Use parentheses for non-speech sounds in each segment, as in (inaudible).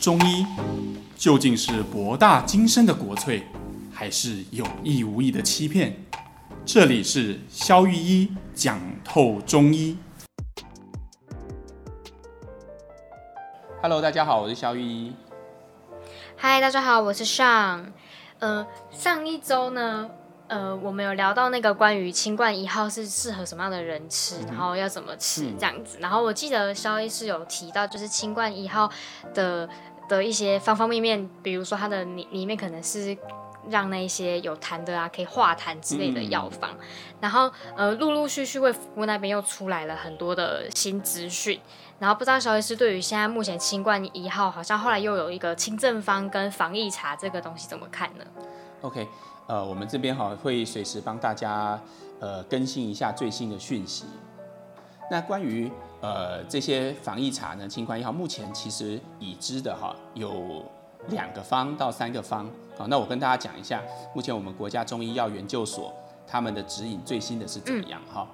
中医究竟是博大精深的国粹，还是有意无意的欺骗？这里是肖玉一讲透中医。Hello，大家好，我是肖玉一。Hi，大家好，我是 Sean。呃，上一周呢，呃，我们有聊到那个关于清冠一号是适合什么样的人吃，嗯、然后要怎么吃这样子。嗯、然后我记得肖医师有提到，就是清冠一号的的一些方方面面，比如说它的里里面可能是让那些有痰的啊，可以化痰之类的药方。然后呃，陆陆续续为福部那边又出来了很多的新资讯。然后不知道小医师对于现在目前新冠一号，好像后来又有一个清正方跟防疫茶这个东西怎么看呢？OK。呃，我们这边哈会随时帮大家呃更新一下最新的讯息。那关于呃这些防疫茶呢，清冠一号目前其实已知的哈有两个方到三个方。好，那我跟大家讲一下，目前我们国家中医药研究所他们的指引最新的是怎么样哈？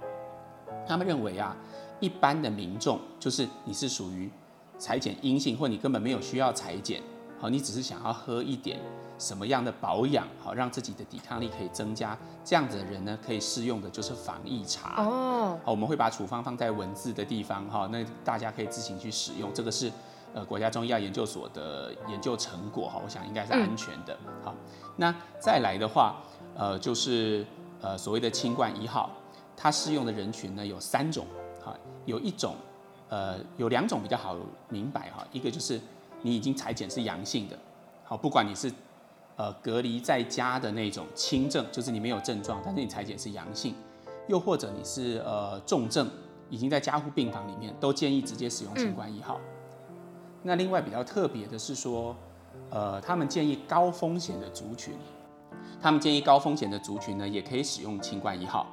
他们认为啊，一般的民众就是你是属于裁剪阴性，或你根本没有需要裁剪，好，你只是想要喝一点。什么样的保养好，让自己的抵抗力可以增加？这样子的人呢，可以适用的就是防疫茶哦。好，我们会把处方放在文字的地方哈，那大家可以自行去使用。这个是呃国家中医药研究所的研究成果哈，我想应该是安全的。好，那再来的话，呃，就是呃所谓的清冠一号，它适用的人群呢有三种哈，有一种呃有两种比较好明白哈，一个就是你已经裁剪是阳性的，好，不管你是呃，隔离在家的那种轻症，就是你没有症状，但是你裁剪是阳性，又或者你是呃重症，已经在加护病房里面，都建议直接使用清冠一号。嗯、那另外比较特别的是说，呃，他们建议高风险的族群，他们建议高风险的族群呢，也可以使用清冠一号，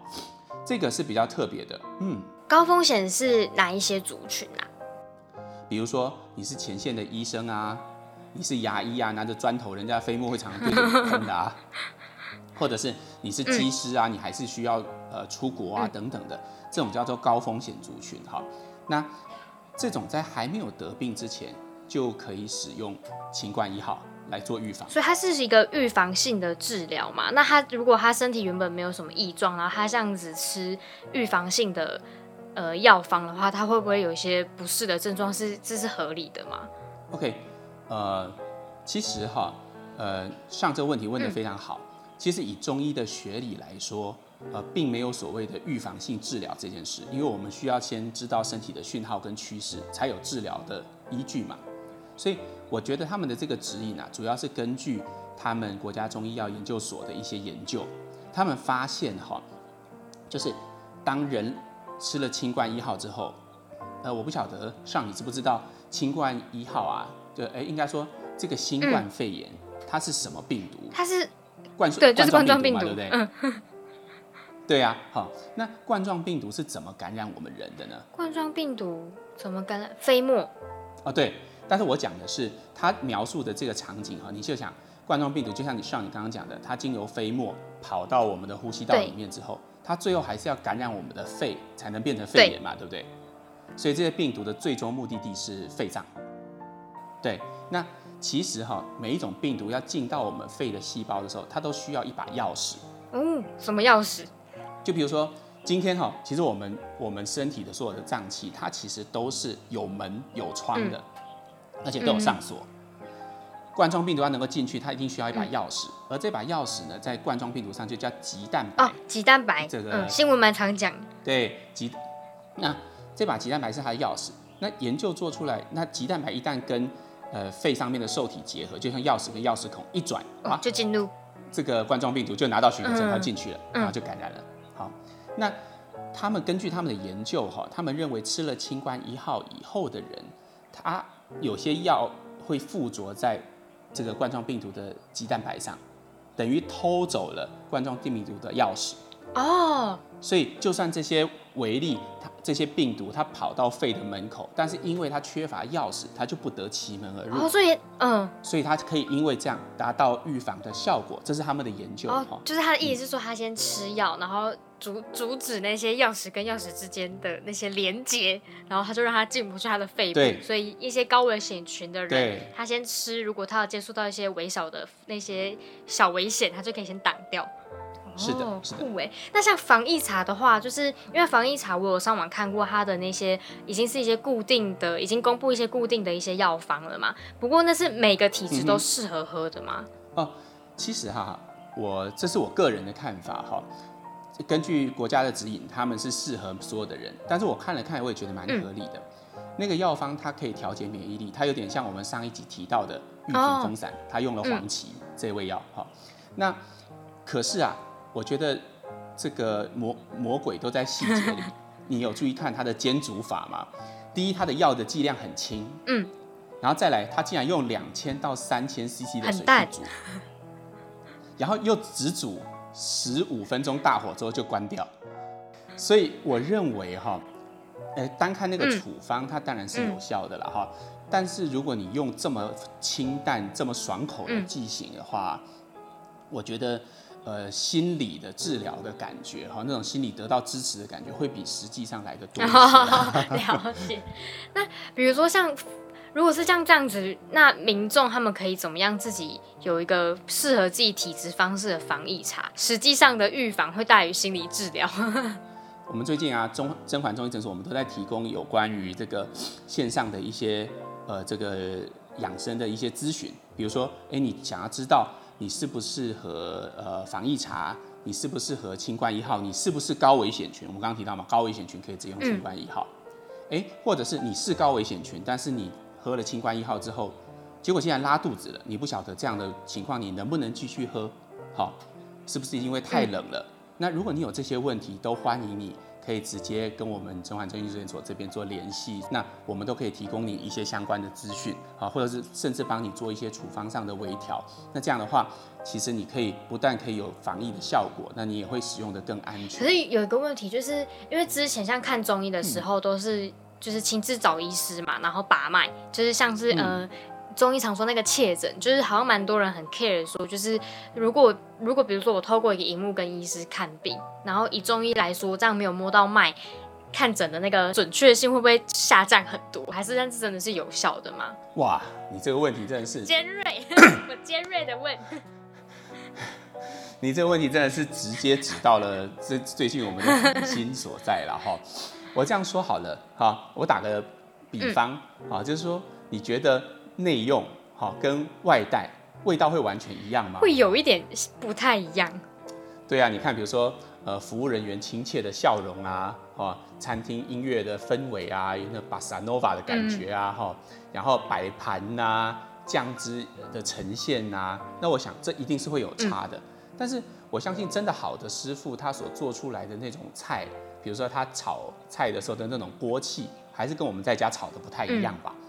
这个是比较特别的。嗯，高风险是哪一些族群啊？比如说你是前线的医生啊。你是牙医啊，拿着砖头，人家飞沫会常常对着你喷的啊，(laughs) 或者是你是技师啊，嗯、你还是需要呃出国啊等等的，这种叫做高风险族群哈。那这种在还没有得病之前就可以使用新冠一号来做预防，所以它是一个预防性的治疗嘛。那他如果他身体原本没有什么异状，然后他这样子吃预防性的呃药方的话，他会不会有一些不适的症状？是这是合理的吗？OK。呃，其实哈，呃，上这个问题问得非常好。嗯、其实以中医的学理来说，呃，并没有所谓的预防性治疗这件事，因为我们需要先知道身体的讯号跟趋势，才有治疗的依据嘛。所以我觉得他们的这个指引啊，主要是根据他们国家中医药研究所的一些研究，他们发现哈，就是当人吃了清冠一号之后，呃，我不晓得上你知不知道清冠一号啊？对，哎，应该说这个新冠肺炎，嗯、它是什么病毒？它是冠状，对，就是冠状病毒嘛，对不对？嗯，(laughs) 对呀、啊，好，那冠状病毒是怎么感染我们人的呢？冠状病毒怎么感染？飞沫？哦，对，但是我讲的是他描述的这个场景哈，你就想冠状病毒，就像你像你刚刚讲的，它经由飞沫跑到我们的呼吸道里面之后，它最后还是要感染我们的肺，才能变成肺炎嘛，对，对不对？所以这些病毒的最终目的地是肺脏。对，那其实哈，每一种病毒要进到我们肺的细胞的时候，它都需要一把钥匙。嗯，什么钥匙？就比如说今天哈，其实我们我们身体的所有的脏器，它其实都是有门有窗的，嗯、而且都有上锁。嗯、冠状病毒要能够进去，它一定需要一把钥匙，嗯、而这把钥匙呢，在冠状病毒上就叫棘蛋白。哦，棘蛋白，这个、嗯、新闻蛮常讲。对，棘，那这把棘蛋白是它的钥匙。那研究做出来，那棘蛋白一旦跟呃，肺上面的受体结合，就像钥匙跟钥匙孔一转，啊，就进入这个冠状病毒就拿到许可证，它进去了，然后就感染了。好，那他们根据他们的研究哈，他们认为吃了清冠一号以后的人，他有些药会附着在这个冠状病毒的鸡蛋白上，等于偷走了冠状病毒的钥匙。哦，所以就算这些微粒，它这些病毒它跑到肺的门口，但是因为它缺乏钥匙，它就不得其门而入。哦，所以嗯，所以它可以因为这样达到预防的效果，这是他们的研究。哦，就是他的意思是说，他先吃药，然后阻阻止那些钥匙跟钥匙之间的那些连接，然后他就让他进不去他的肺部。所以一些高危险群的人，他先吃，如果他要接触到一些微小的那些小危险，他就可以先挡掉。是的，是的。酷哎，那像防疫茶的话，就是因为防疫茶，我有上网看过它的那些，已经是一些固定的，已经公布一些固定的一些药方了嘛。不过那是每个体质都适合喝的吗？嗯、哦，其实哈，我这是我个人的看法哈。根据国家的指引，他们是适合所有的人。但是我看了看，我也觉得蛮合理的。嗯、那个药方它可以调节免疫力，它有点像我们上一集提到的玉屏风散，它、哦、用了黄芪、嗯、这味药哈。那可是啊。我觉得这个魔魔鬼都在细节里。你有注意看它的煎煮法吗？第一，它的药的剂量很轻，嗯，然后再来，它竟然用两千到三千 CC 的水去煮，然后又只煮十五分钟大火之后就关掉。所以我认为哈，呃，单看那个处方，它当然是有效的了哈。但是如果你用这么清淡、这么爽口的剂型的话，我觉得。呃，心理的治疗的感觉哈，那种心理得到支持的感觉，会比实际上来的多一些。(laughs) 了解。那比如说像，如果是像这样子，那民众他们可以怎么样自己有一个适合自己体质方式的防疫茶？实际上的预防会大于心理治疗。(laughs) 我们最近啊，中甄嬛中医诊所，我们都在提供有关于这个线上的一些呃这个养生的一些咨询，比如说，哎，你想要知道。你适不适合呃防疫茶？你适不适合清冠一号？你是不是高危险群？我们刚刚提到嘛，高危险群可以直接用清冠一号。哎、嗯，或者是你是高危险群，但是你喝了清冠一号之后，结果竟然拉肚子了，你不晓得这样的情况，你能不能继续喝？好，是不是因为太冷了？嗯、那如果你有这些问题，都欢迎你。可以直接跟我们中环中医诊所这边做联系，那我们都可以提供你一些相关的资讯啊，或者是甚至帮你做一些处方上的微调。那这样的话，其实你可以不但可以有防疫的效果，那你也会使用的更安全。可是有一个问题，就是因为之前像看中医的时候，都是就是亲自找医师嘛，然后把脉，就是像是呃。中医常说那个切诊，就是好像蛮多人很 care 说，就是如果如果比如说我透过一个荧幕跟医师看病，然后以中医来说，这样没有摸到脉，看诊的那个准确性会不会下降很多？还是这样子真的是有效的吗？哇，你这个问题真的是尖锐，我尖锐的问，(laughs) 你这个问题真的是直接指到了最最近我们的心所在了哈。我这样说好了哈，我打个比方啊，嗯、就是说你觉得。内用好跟外带味道会完全一样吗？会有一点不太一样。对啊，你看，比如说呃，服务人员亲切的笑容啊，哦，餐厅音乐的氛围啊，有那巴萨诺瓦的感觉啊，哈、嗯，然后摆盘呐、酱汁的呈现呐、啊，那我想这一定是会有差的。嗯、但是我相信，真的好的师傅他所做出来的那种菜，比如说他炒菜的时候的那种锅气，还是跟我们在家炒的不太一样吧。嗯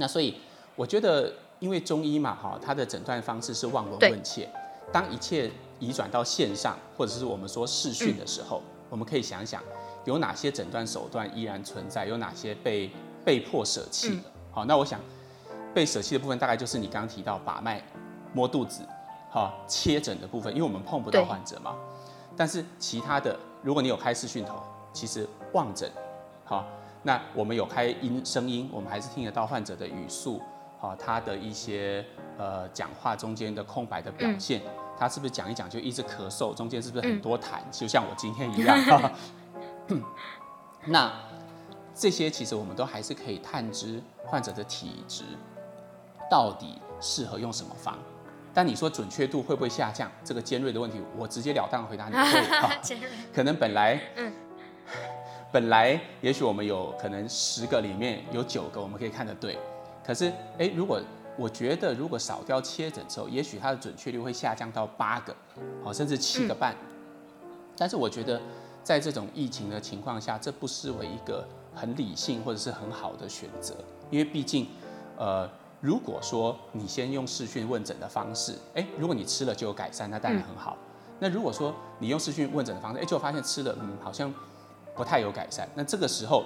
那所以，我觉得，因为中医嘛，哈，它的诊断方式是望闻问切。当一切移转到线上，或者是我们说视讯的时候，我们可以想想，有哪些诊断手段依然存在，有哪些被被迫舍弃了。好，那我想，被舍弃的部分大概就是你刚刚提到把脉、摸肚子、哈切诊的部分，因为我们碰不到患者嘛。但是其他的，如果你有开视讯头，其实望诊，好。那我们有开音声音，我们还是听得到患者的语速，好，他的一些呃讲话中间的空白的表现，嗯、他是不是讲一讲就一直咳嗽，中间是不是很多痰，嗯、就像我今天一样。(laughs) 那这些其实我们都还是可以探知患者的体质到底适合用什么方，但你说准确度会不会下降？这个尖锐的问题，我直截了当回答你 (laughs) 会，尖锐可能本来嗯。本来也许我们有可能十个里面有九个我们可以看得对，可是诶，如果我觉得如果少掉切诊之后，也许它的准确率会下降到八个，好，甚至七个半。但是我觉得在这种疫情的情况下，这不失为一个很理性或者是很好的选择，因为毕竟，呃，如果说你先用视讯问诊的方式，诶，如果你吃了就有改善，那当然很好。那如果说你用视讯问诊的方式，诶，就发现吃了，嗯，好像。不太有改善，那这个时候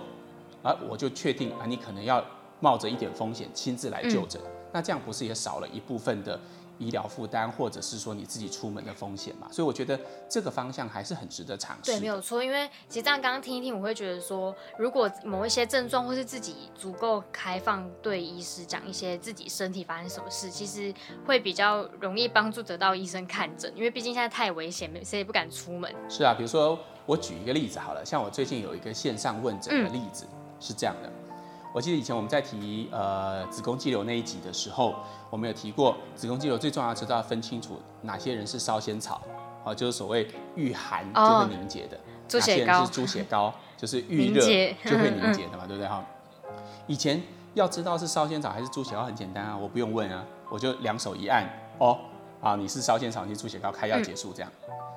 啊，我就确定啊，你可能要冒着一点风险亲自来就诊，嗯、那这样不是也少了一部分的医疗负担，或者是说你自己出门的风险嘛。所以我觉得这个方向还是很值得尝试。对，没有错。因为其实这样刚刚听一听，我会觉得说，如果某一些症状或是自己足够开放，对医师讲一些自己身体发生什么事，其实会比较容易帮助得到医生看诊。因为毕竟现在太危险，谁也不敢出门。是啊，比如说我举一个例子好了，像我最近有一个线上问诊的例子、嗯、是这样的。我记得以前我们在提呃子宫肌瘤那一集的时候，我们有提过子宫肌瘤最重要的是要分清楚哪些人是烧仙草，啊，就是所谓遇寒就会凝结的；哪些人是猪血糕，就是遇热 (laughs) 就会凝结的嘛，对不对哈？以前要知道是烧仙草还是猪血糕很简单啊，我不用问啊，我就两手一按，哦，啊你是烧仙草，你是猪血糕，开药结束这样。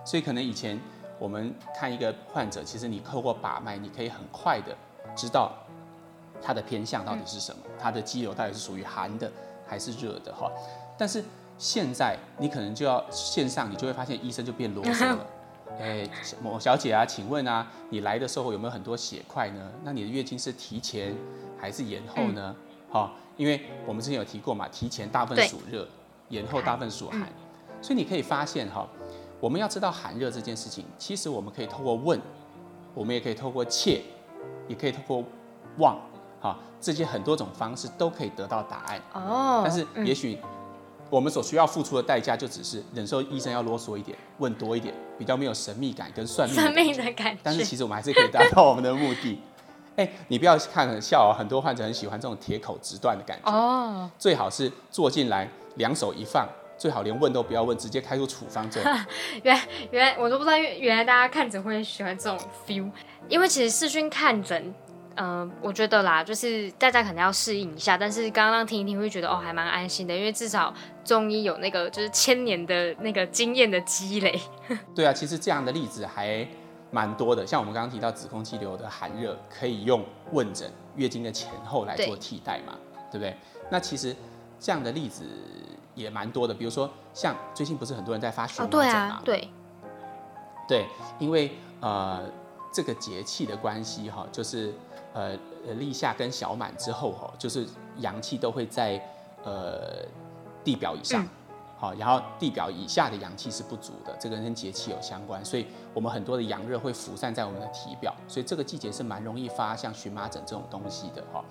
所以可能以前我们看一个患者，其实你透过把脉，你可以很快的知道。它的偏向到底是什么？它的肌瘤到底是属于寒的还是热的？哈，但是现在你可能就要线上，你就会发现医生就变啰嗦了。(laughs) 哎，某小姐啊，请问啊，你来的时候有没有很多血块呢？那你的月经是提前还是延后呢？好，因为我们之前有提过嘛，提前大部分属热，延后大部分属寒。所以你可以发现哈，我们要知道寒热这件事情，其实我们可以透过问，我们也可以透过切，也可以透过望。好，这些很多种方式都可以得到答案哦。但是也许我们所需要付出的代价，就只是忍受医生要啰嗦一点，问多一点，比较没有神秘感跟算命的感觉。的感觉。但是其实我们还是可以达到我们的目的。(laughs) 哎，你不要看很笑哦，很多患者很喜欢这种铁口直断的感觉哦。最好是坐进来，两手一放，最好连问都不要问，直接开出处方针。原来原来我都不知道，原来大家看诊会喜欢这种 feel，因为其实视讯看诊。嗯、呃，我觉得啦，就是大家可能要适应一下，但是刚刚听一听会觉得哦，还蛮安心的，因为至少中医有那个就是千年的那个经验的积累。(laughs) 对啊，其实这样的例子还蛮多的，像我们刚刚提到子宫肌瘤的寒热，可以用问诊月经的前后来做替代嘛，对，对不对？那其实这样的例子也蛮多的，比如说像最近不是很多人在发荨麻疹嘛？对啊，对，对，因为呃这个节气的关系哈，就是。呃呃，立夏跟小满之后哈，就是阳气都会在呃地表以上，好、嗯，然后地表以下的阳气是不足的，这个跟节气有相关，所以我们很多的阳热会浮散在我们的体表，所以这个季节是蛮容易发像荨麻疹这种东西的哈。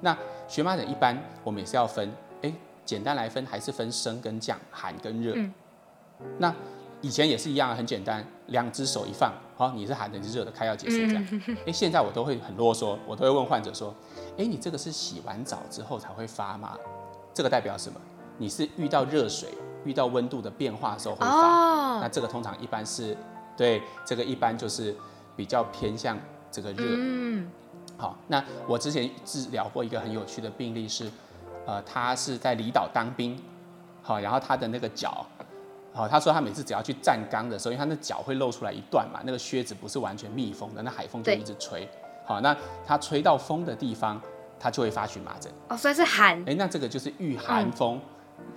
那荨麻疹一般我们也是要分，哎，简单来分还是分升跟降，寒跟热。嗯、那以前也是一样，很简单，两只手一放，好，你是寒的，你是热的，开药结束这样。哎，现在我都会很啰嗦，我都会问患者说，哎，你这个是洗完澡之后才会发吗？这个代表什么？你是遇到热水、遇到温度的变化的时候会发。哦、那这个通常一般是，对，这个一般就是比较偏向这个热。嗯。好，那我之前治疗过一个很有趣的病例是，呃，他是在离岛当兵，好，然后他的那个脚。好，他说他每次只要去站岗的时候，因为他那脚会露出来一段嘛，那个靴子不是完全密封的，那海风就一直吹。好，那他吹到风的地方，他就会发荨麻疹。哦，所以是寒。哎，那这个就是遇寒风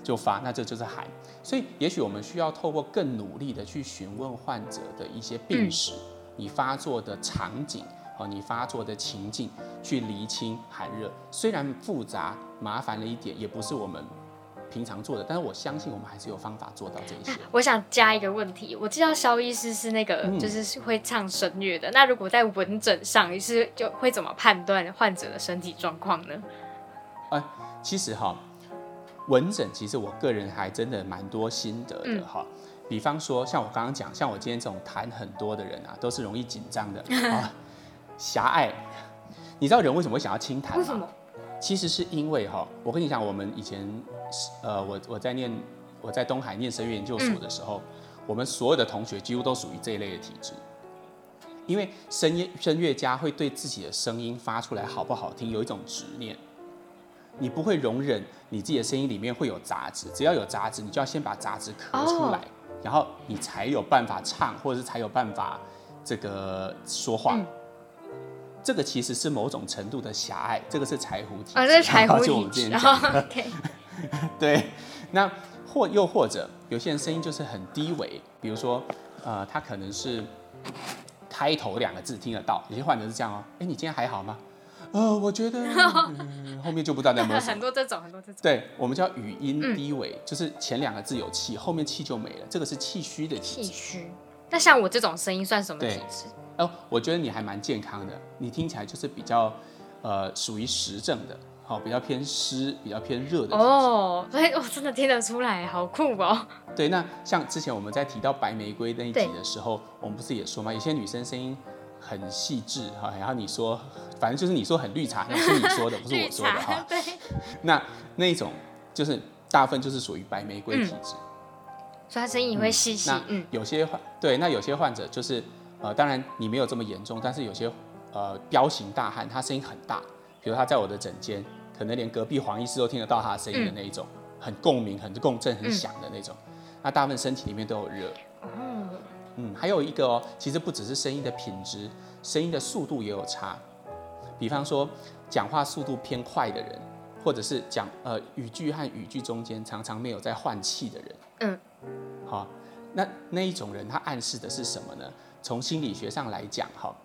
就发，嗯、那这就是寒。所以也许我们需要透过更努力的去询问患者的一些病史，嗯、你发作的场景，哦，你发作的情境，去厘清寒热。虽然复杂麻烦了一点，也不是我们。平常做的，但是我相信我们还是有方法做到这一些。我想加一个问题，我知道肖医师是那个就是会唱声乐的，嗯、那如果在闻诊上，你是就会怎么判断患者的身体状况呢？呃、其实哈，闻诊其实我个人还真的蛮多心得的哈。嗯、比方说，像我刚刚讲，像我今天这种痰很多的人啊，都是容易紧张的 (laughs) 啊，狭隘。你知道人为什么会想要清痰吗？为什么？其实是因为哈，我跟你讲，我们以前。呃，我我在念我在东海念声乐研究所的时候，嗯、我们所有的同学几乎都属于这一类的体质，因为声乐声乐家会对自己的声音发出来好不好听有一种执念，你不会容忍你自己的声音里面会有杂质，只要有杂质，你就要先把杂质咳出来，哦、然后你才有办法唱，或者是才有办法这个说话。嗯、这个其实是某种程度的狭隘，这个是柴胡体质，啊，这是柴胡 (laughs) 体质。(laughs) 对，那或又或者有些人声音就是很低微，比如说，呃，他可能是开头两个字听得到，有些患者是这样哦，哎，你今天还好吗？呃，我觉得、(laughs) 嗯、后面就不知道在摸什么。很多这种，很多这种。对，我们叫语音低微，嗯、就是前两个字有气，后面气就没了，这个是气虚的体质。气虚。那像我这种声音算什么体质？哦，我觉得你还蛮健康的，你听起来就是比较呃属于实症的。好，比较偏湿，比较偏热的哦，所以我真的听得出来，好酷哦。对，那像之前我们在提到白玫瑰那一集的时候，我们不是也说吗？有些女生声音很细致哈，然后你说，反正就是你说很绿茶，那是你说的，不是我说的哈。对。(laughs) 那那一种就是大部分就是属于白玫瑰体质，嗯，所以她声音也会细细。嗯。有些患对，那有些患者就是呃，当然你没有这么严重，但是有些呃彪形大汉，他声音很大，比如他在我的枕间。可能连隔壁黄医师都听得到他的声音的那一种，嗯、很共鸣、很共振、很响的那种。嗯、那大部分身体里面都有热。哦。嗯，还有一个哦，其实不只是声音的品质，声音的速度也有差。比方说，讲话速度偏快的人，或者是讲呃语句和语句中间常常没有在换气的人。嗯。好，那那一种人，他暗示的是什么呢？从心理学上来讲，哈，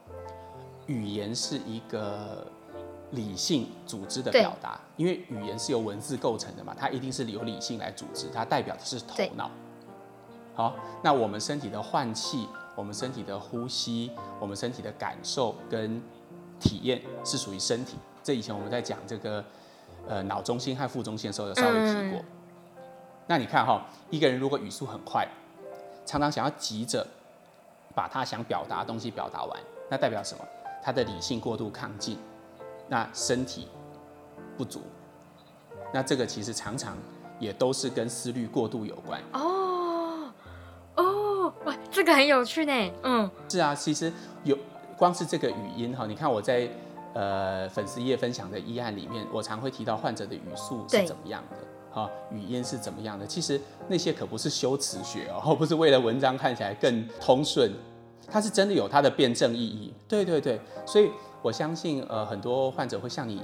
语言是一个。理性组织的表达，因为语言是由文字构成的嘛，它一定是由理性来组织，它代表的是头脑。好，那我们身体的换气，我们身体的呼吸，我们身体的感受跟体验是属于身体。这以前我们在讲这个呃脑中心和副中心的时候有稍微提过。嗯、那你看哈，一个人如果语速很快，常常想要急着把他想表达的东西表达完，那代表什么？他的理性过度亢进。那身体不足，那这个其实常常也都是跟思虑过度有关。哦哦，哇，这个很有趣呢。嗯，是啊，其实有光是这个语音哈，你看我在呃粉丝页分享的医案里面，我常会提到患者的语速是怎么样的，哈对，语音是怎么样的。其实那些可不是修辞学哦，(laughs) 不是为了文章看起来更通顺，它是真的有它的辩证意义。对对对，所以。我相信，呃，很多患者会像你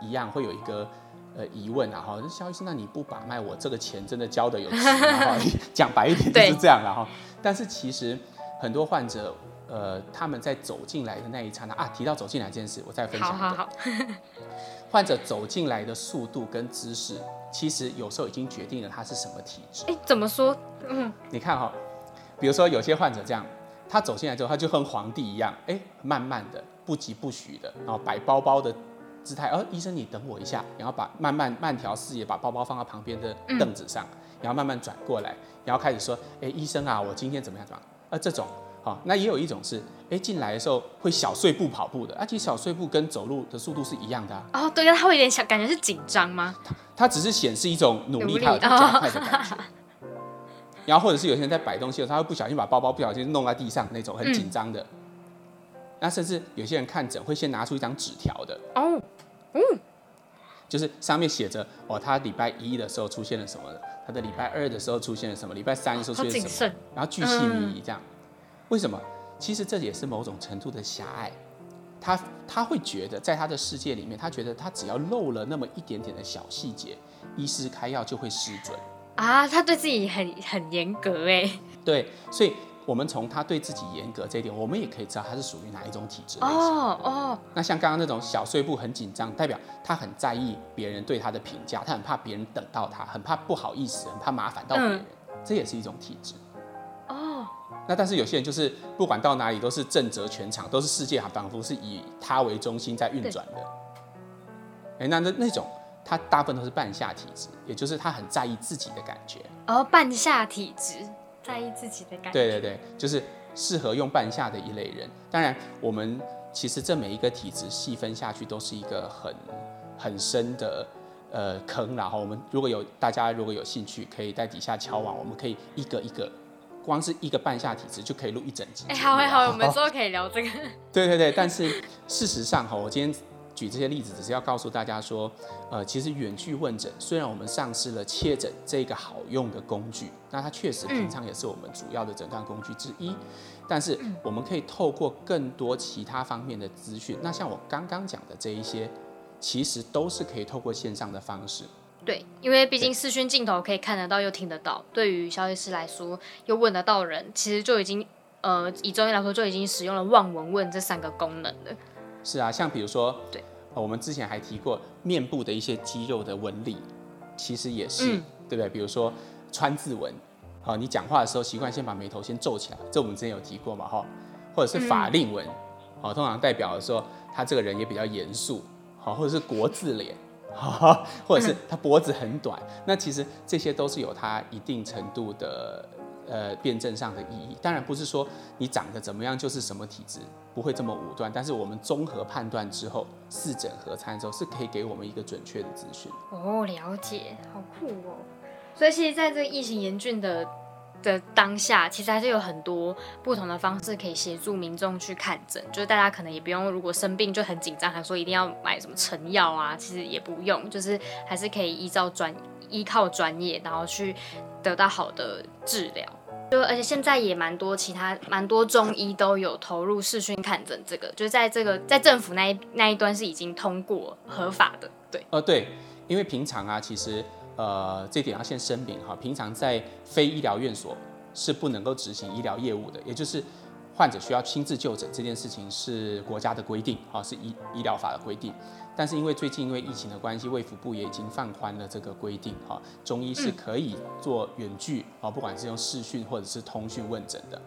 一样，会有一个呃疑问啊，哈，肖医师，那你不把脉，我这个钱真的交的有值吗？(laughs) 讲白一点就是这样了哈。但是其实很多患者，呃，他们在走进来的那一刹那啊，提到走进来这件事，我再分享一个。好好好。(laughs) 患者走进来的速度跟姿势，其实有时候已经决定了他是什么体质。哎，怎么说？嗯，你看哈，比如说有些患者这样，他走进来之后，他就跟皇帝一样，哎，慢慢的。不急不徐的，然后摆包包的姿态。哦，医生，你等我一下，然后把慢慢慢条斯理把包包放到旁边的凳子上，嗯、然后慢慢转过来，然后开始说：“哎，医生啊，我今天怎么样？怎么样？”啊，这种，好、哦，那也有一种是，哎，进来的时候会小碎步跑步的，而、啊、且小碎步跟走路的速度是一样的、啊。哦，对啊，他会有点小，感觉是紧张吗？他他只是显示一种努力，他有加快的感觉。哦、然后或者是有些人在摆东西的时候，他会不小心把包包不小心弄在地上，那种很紧张的。嗯那甚至有些人看诊会先拿出一张纸条的哦，嗯，就是上面写着哦，他礼拜一的时候出现了什么，他的礼拜二的时候出现了什么，礼拜三的时候出现了什么，然后巨细靡遗这样。为什么？其实这也是某种程度的狭隘。他他会觉得在他的世界里面，他觉得他只要漏了那么一点点的小细节，医师开药就会失准啊。他对自己很很严格哎。对，所以。我们从他对自己严格这一点，我们也可以知道他是属于哪一种体质类型。哦哦。那像刚刚那种小碎步很紧张，代表他很在意别人对他的评价，他很怕别人等到他，很怕不好意思，很怕麻烦到别人，嗯、这也是一种体质。哦。那但是有些人就是不管到哪里都是震慑全场，都是世界，仿佛是以他为中心在运转的。哎对，那那那种他大部分都是半夏体质，也就是他很在意自己的感觉。哦，半夏体质。在意自己的感觉。对对对，就是适合用半夏的一类人。当然，我们其实这每一个体质细分下去，都是一个很很深的呃坑。然后我们如果有大家如果有兴趣，可以在底下敲网，我们可以一个一个，光是一个半夏体质就可以录一整集。哎，好，哎好，(laughs) 我们之后可以聊这个。(laughs) 对对对，但是事实上哈，我今天。举这些例子，只是要告诉大家说，呃，其实远距问诊虽然我们丧失了切诊这个好用的工具，那它确实平常也是我们主要的诊断工具之一，嗯、但是我们可以透过更多其他方面的资讯，那像我刚刚讲的这一些，其实都是可以透过线上的方式。对，因为毕竟视讯镜头可以看得到又听得到，对于消息师来说又问得到人，其实就已经，呃，以中医来说就已经使用了望闻问这三个功能了。是啊，像比如说，对，呃，我们之前还提过面部的一些肌肉的纹理，其实也是，嗯、对不对？比如说川字纹，好，你讲话的时候习惯先把眉头先皱起来，这我们之前有提过嘛，哈，或者是法令纹，好、嗯，通常代表的说他这个人也比较严肃，好，或者是国字脸，好，(laughs) 或者是他脖子很短，嗯、那其实这些都是有它一定程度的。呃，辩证上的意义，当然不是说你长得怎么样就是什么体质，不会这么武断。但是我们综合判断之后，四诊合参之后，是可以给我们一个准确的资讯。哦，了解，好酷哦。所以其实，在这个疫情严峻的的当下，其实还是有很多不同的方式可以协助民众去看诊。就是大家可能也不用，如果生病就很紧张，还说一定要买什么成药啊，其实也不用，就是还是可以依照专依靠专业，然后去得到好的治疗。就而且现在也蛮多其他蛮多中医都有投入视讯看诊，这个就是在这个在政府那一那一端是已经通过合法的，对。呃，对，因为平常啊，其实呃这点要先声明哈，平常在非医疗院所是不能够执行医疗业务的，也就是患者需要亲自就诊这件事情是国家的规定啊，是医医疗法的规定。但是因为最近因为疫情的关系，卫福部也已经放宽了这个规定哈，中医是可以做远距啊，不管是用视讯或者是通讯问诊的。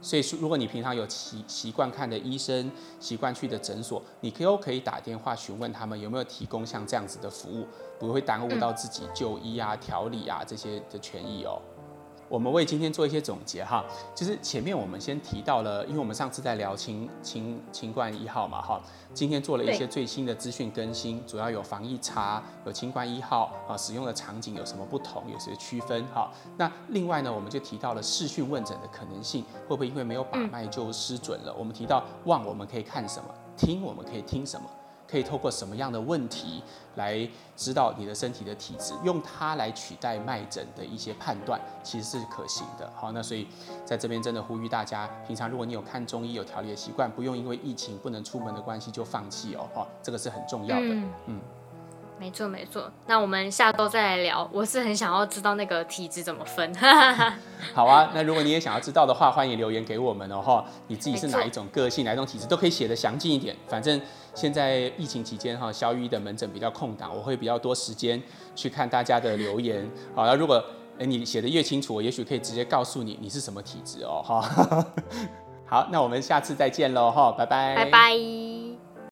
对。所以说，如果你平常有习习惯看的医生，习惯去的诊所，你可以可以打电话询问他们有没有提供像这样子的服务，不会耽误到自己就医啊、调理啊这些的权益哦。我们为今天做一些总结哈，就是前面我们先提到了，因为我们上次在聊清清清冠一号嘛哈，今天做了一些最新的资讯更新，主要有防疫查，有清冠一号啊，使用的场景有什么不同，有些区分哈。那另外呢，我们就提到了视讯问诊的可能性，会不会因为没有把脉就失准了？我们提到望我们可以看什么，听我们可以听什么。可以透过什么样的问题来知道你的身体的体质，用它来取代脉诊的一些判断，其实是可行的。好，那所以在这边真的呼吁大家，平常如果你有看中医有调理的习惯，不用因为疫情不能出门的关系就放弃哦。哦，这个是很重要的。嗯。嗯没错没错，那我们下周再来聊。我是很想要知道那个体质怎么分。(laughs) 好啊，那如果你也想要知道的话，欢迎留言给我们哦哈。你自己是哪一种个性，哪一种体质，都可以写的详尽一点。反正现在疫情期间哈，萧御医的门诊比较空档，我会比较多时间去看大家的留言。好，那如果你写得越清楚，我也许可以直接告诉你你是什么体质哦哈。(laughs) 好，那我们下次再见喽哈，拜拜。拜拜。